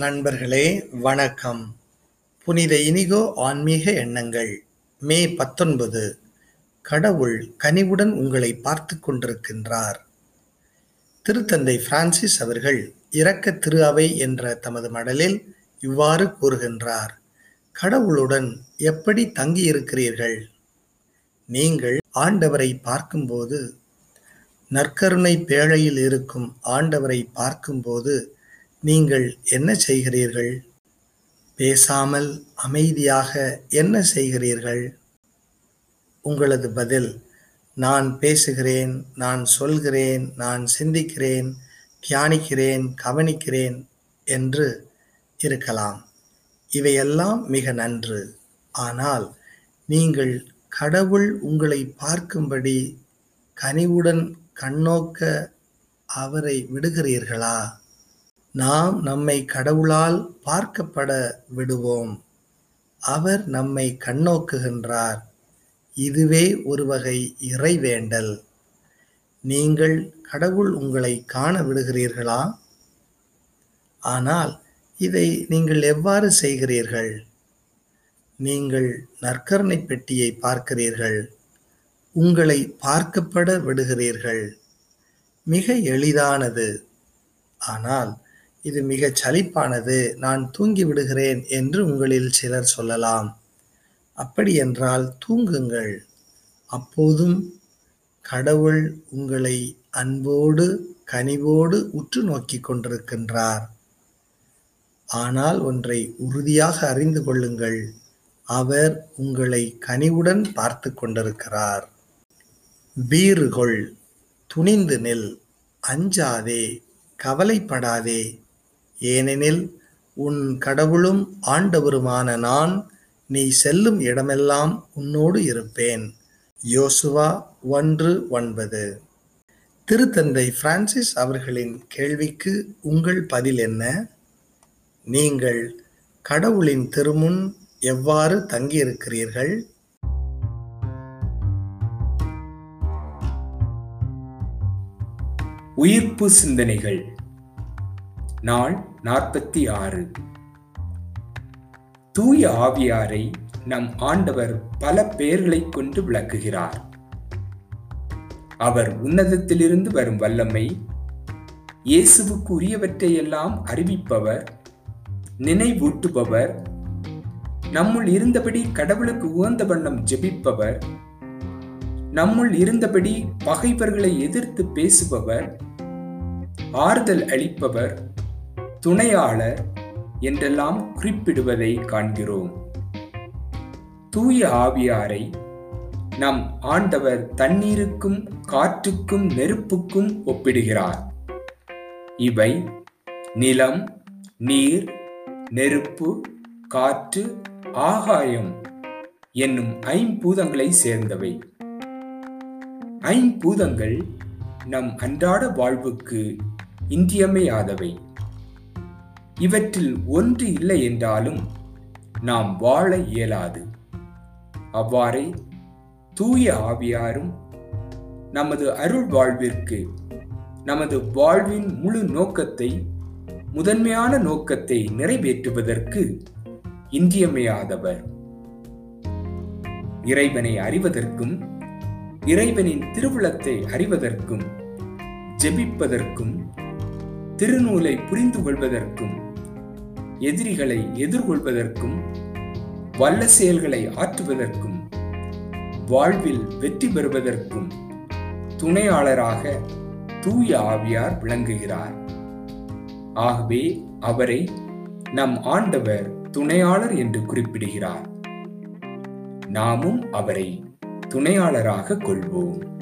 நண்பர்களே வணக்கம். புனித இனிகோ ஆன்மீக எண்ணங்கள் மே பத்தொன்பது. கடவுள் கனிவுடன் உங்களை பார்த்து கொண்டிருக்கின்றார். திருத்தந்தை பிரான்சிஸ் அவர்கள் இரக்க திரு அவை என்ற தமது மடலில் இவ்வாறு கூறுகின்றார் கடவுளுடன் எப்படி தங்கியிருக்கிறீர்கள்? நீங்கள் ஆண்டவரை பார்க்கும்போது நற்கருணை பேழையில் இருக்கும் ஆண்டவரை பார்க்கும்போது நீங்கள் என்ன செய்கிறீர்கள்? பேசாமல் அமைதியாக என்ன செய்கிறீர்கள்? உங்களது பதில் நான் பேசுகிறேன் நான் சொல்கிறேன் நான் சிந்திக்கிறேன் தியானிக்கிறேன் கவனிக்கிறேன் என்று இருக்கலாம். இவையெல்லாம் மிக நன்று. ஆனால் நீங்கள் கடவுள் உங்களை பார்க்கும்படி கனிவுடன் கண்ணோக்க அவரை விடுகிறீர்களா? நாம் நம்மை கடவுளால் பார்க்கப்பட விடுவோம். அவர் நம்மை கண்ணோக்குகின்றார். இதுவே ஒரு வகை இறைவேண்டல். நீங்கள் கடவுள் உங்களை காண விடுகிறீர்களா? ஆனால் இதை நீங்கள் எவ்வாறு செய்கிறீர்கள்? நீங்கள் நற்கரணை பெட்டியை பார்க்கிறீர்கள். உங்களை பார்க்கப்பட விடுகிறீர்கள். மிக எளிதானது. ஆனால் இது மிகச் சலிப்பானது. நான் தூங்கி விடுகிறேன் என்று உங்களில் சிலர் சொல்லலாம். அப்படியென்றால் தூங்குங்கள். அப்போதும் கடவுள் உங்களை அன்போடு கனிவோடு உற்று நோக்கி கொண்டிருக்கின்றார். ஆனால் ஒன்றை உறுதியாக அறிந்து கொள்ளுங்கள். அவர் உங்களை கனிவுடன் பார்த்து கொண்டிருக்கிறார். வீறுகொள் துணிந்து நில். அஞ்சாதே. கவலைப்படாதே. ஏனெனில் உன் கடவுளும் ஆண்டவருமான நான் நீ செல்லும் இடமெல்லாம் உன்னோடு இருப்பேன். யோசுவா ஒன்று ஒன்பது. திருத்தந்தை பிரான்சிஸ் அவர்களின் கேள்விக்கு உங்கள் பதில் என்ன? நீங்கள் கடவுளின் திருமுன் எவ்வாறு தங்கியிருக்கிறீர்கள்? உயிர்ப்பு சிந்தனைகள். நாள் நாற்பத்தி ஆறு. தூய ஆவியாரை நம் ஆண்டவர் பல பெயர்களைக் கொண்டு விளக்குகிறார். அவர் உன்னதத்திலிருந்து வரும் வல்லமை இயேசுவுக்கு உரியவற்றையெல்லாம் அறிவிப்பவர் நினைவூட்டுபவர் நம்முள் இருந்தபடி கடவுளுக்கு உகந்த வண்ணம் ஜெபிப்பவர் நம்முள் இருந்தபடி பகைவர்களை எதிர்த்து பேசுபவர் ஆறுதல் அளிப்பவர் துணையாளர் என்றெல்லாம் குறிப்பிடுவதை காண்கிறோம். தூய ஆவியாரை நம் ஆண்டவர் தண்ணீருக்கும் காற்றுக்கும் நெருப்புக்கும் ஒப்பிடுகிறார். இவை நிலம் நீர் நெருப்பு காற்று ஆகாயம் என்னும் ஐம்பூதங்களை சேர்ந்தவை. ஐம்பூதங்கள் நம் அன்றாட வாழ்வுக்கு இன்றியமையாதவை. இவற்றில் ஒன்று இல்லை என்றாலும் நாம் வாழ இயலாது. அவ்வாறே தூய ஆவியாரும் நமது அருள் வாழ்விற்கு நமது வாழ்வின் முழு நோக்கத்தை முதன்மையான நோக்கத்தை நிறைவேற்றுவதற்கு இன்றியமையாதவர். இறைவனை அறிவதற்கும் இறைவனின் திருவுளத்தை அறிவதற்கும் ஜெபிப்பதற்கும் திருநூலை புரிந்து கொள்வதற்கும் எதிரிகளை எதிர்கொள்வதற்கும் வல்ல செயல்களை ஆற்றுவதற்கும் வாழ்வில் வெற்றி பெறுவதற்கும் துணையாளராக தூய ஆவியார் விளங்குகிறார். ஆகவே அவரை நம் ஆண்டவர் துணையாளர் என்று குறிப்பிடுகிறார். நாமும் அவரை துணையாளராக கொள்வோம்.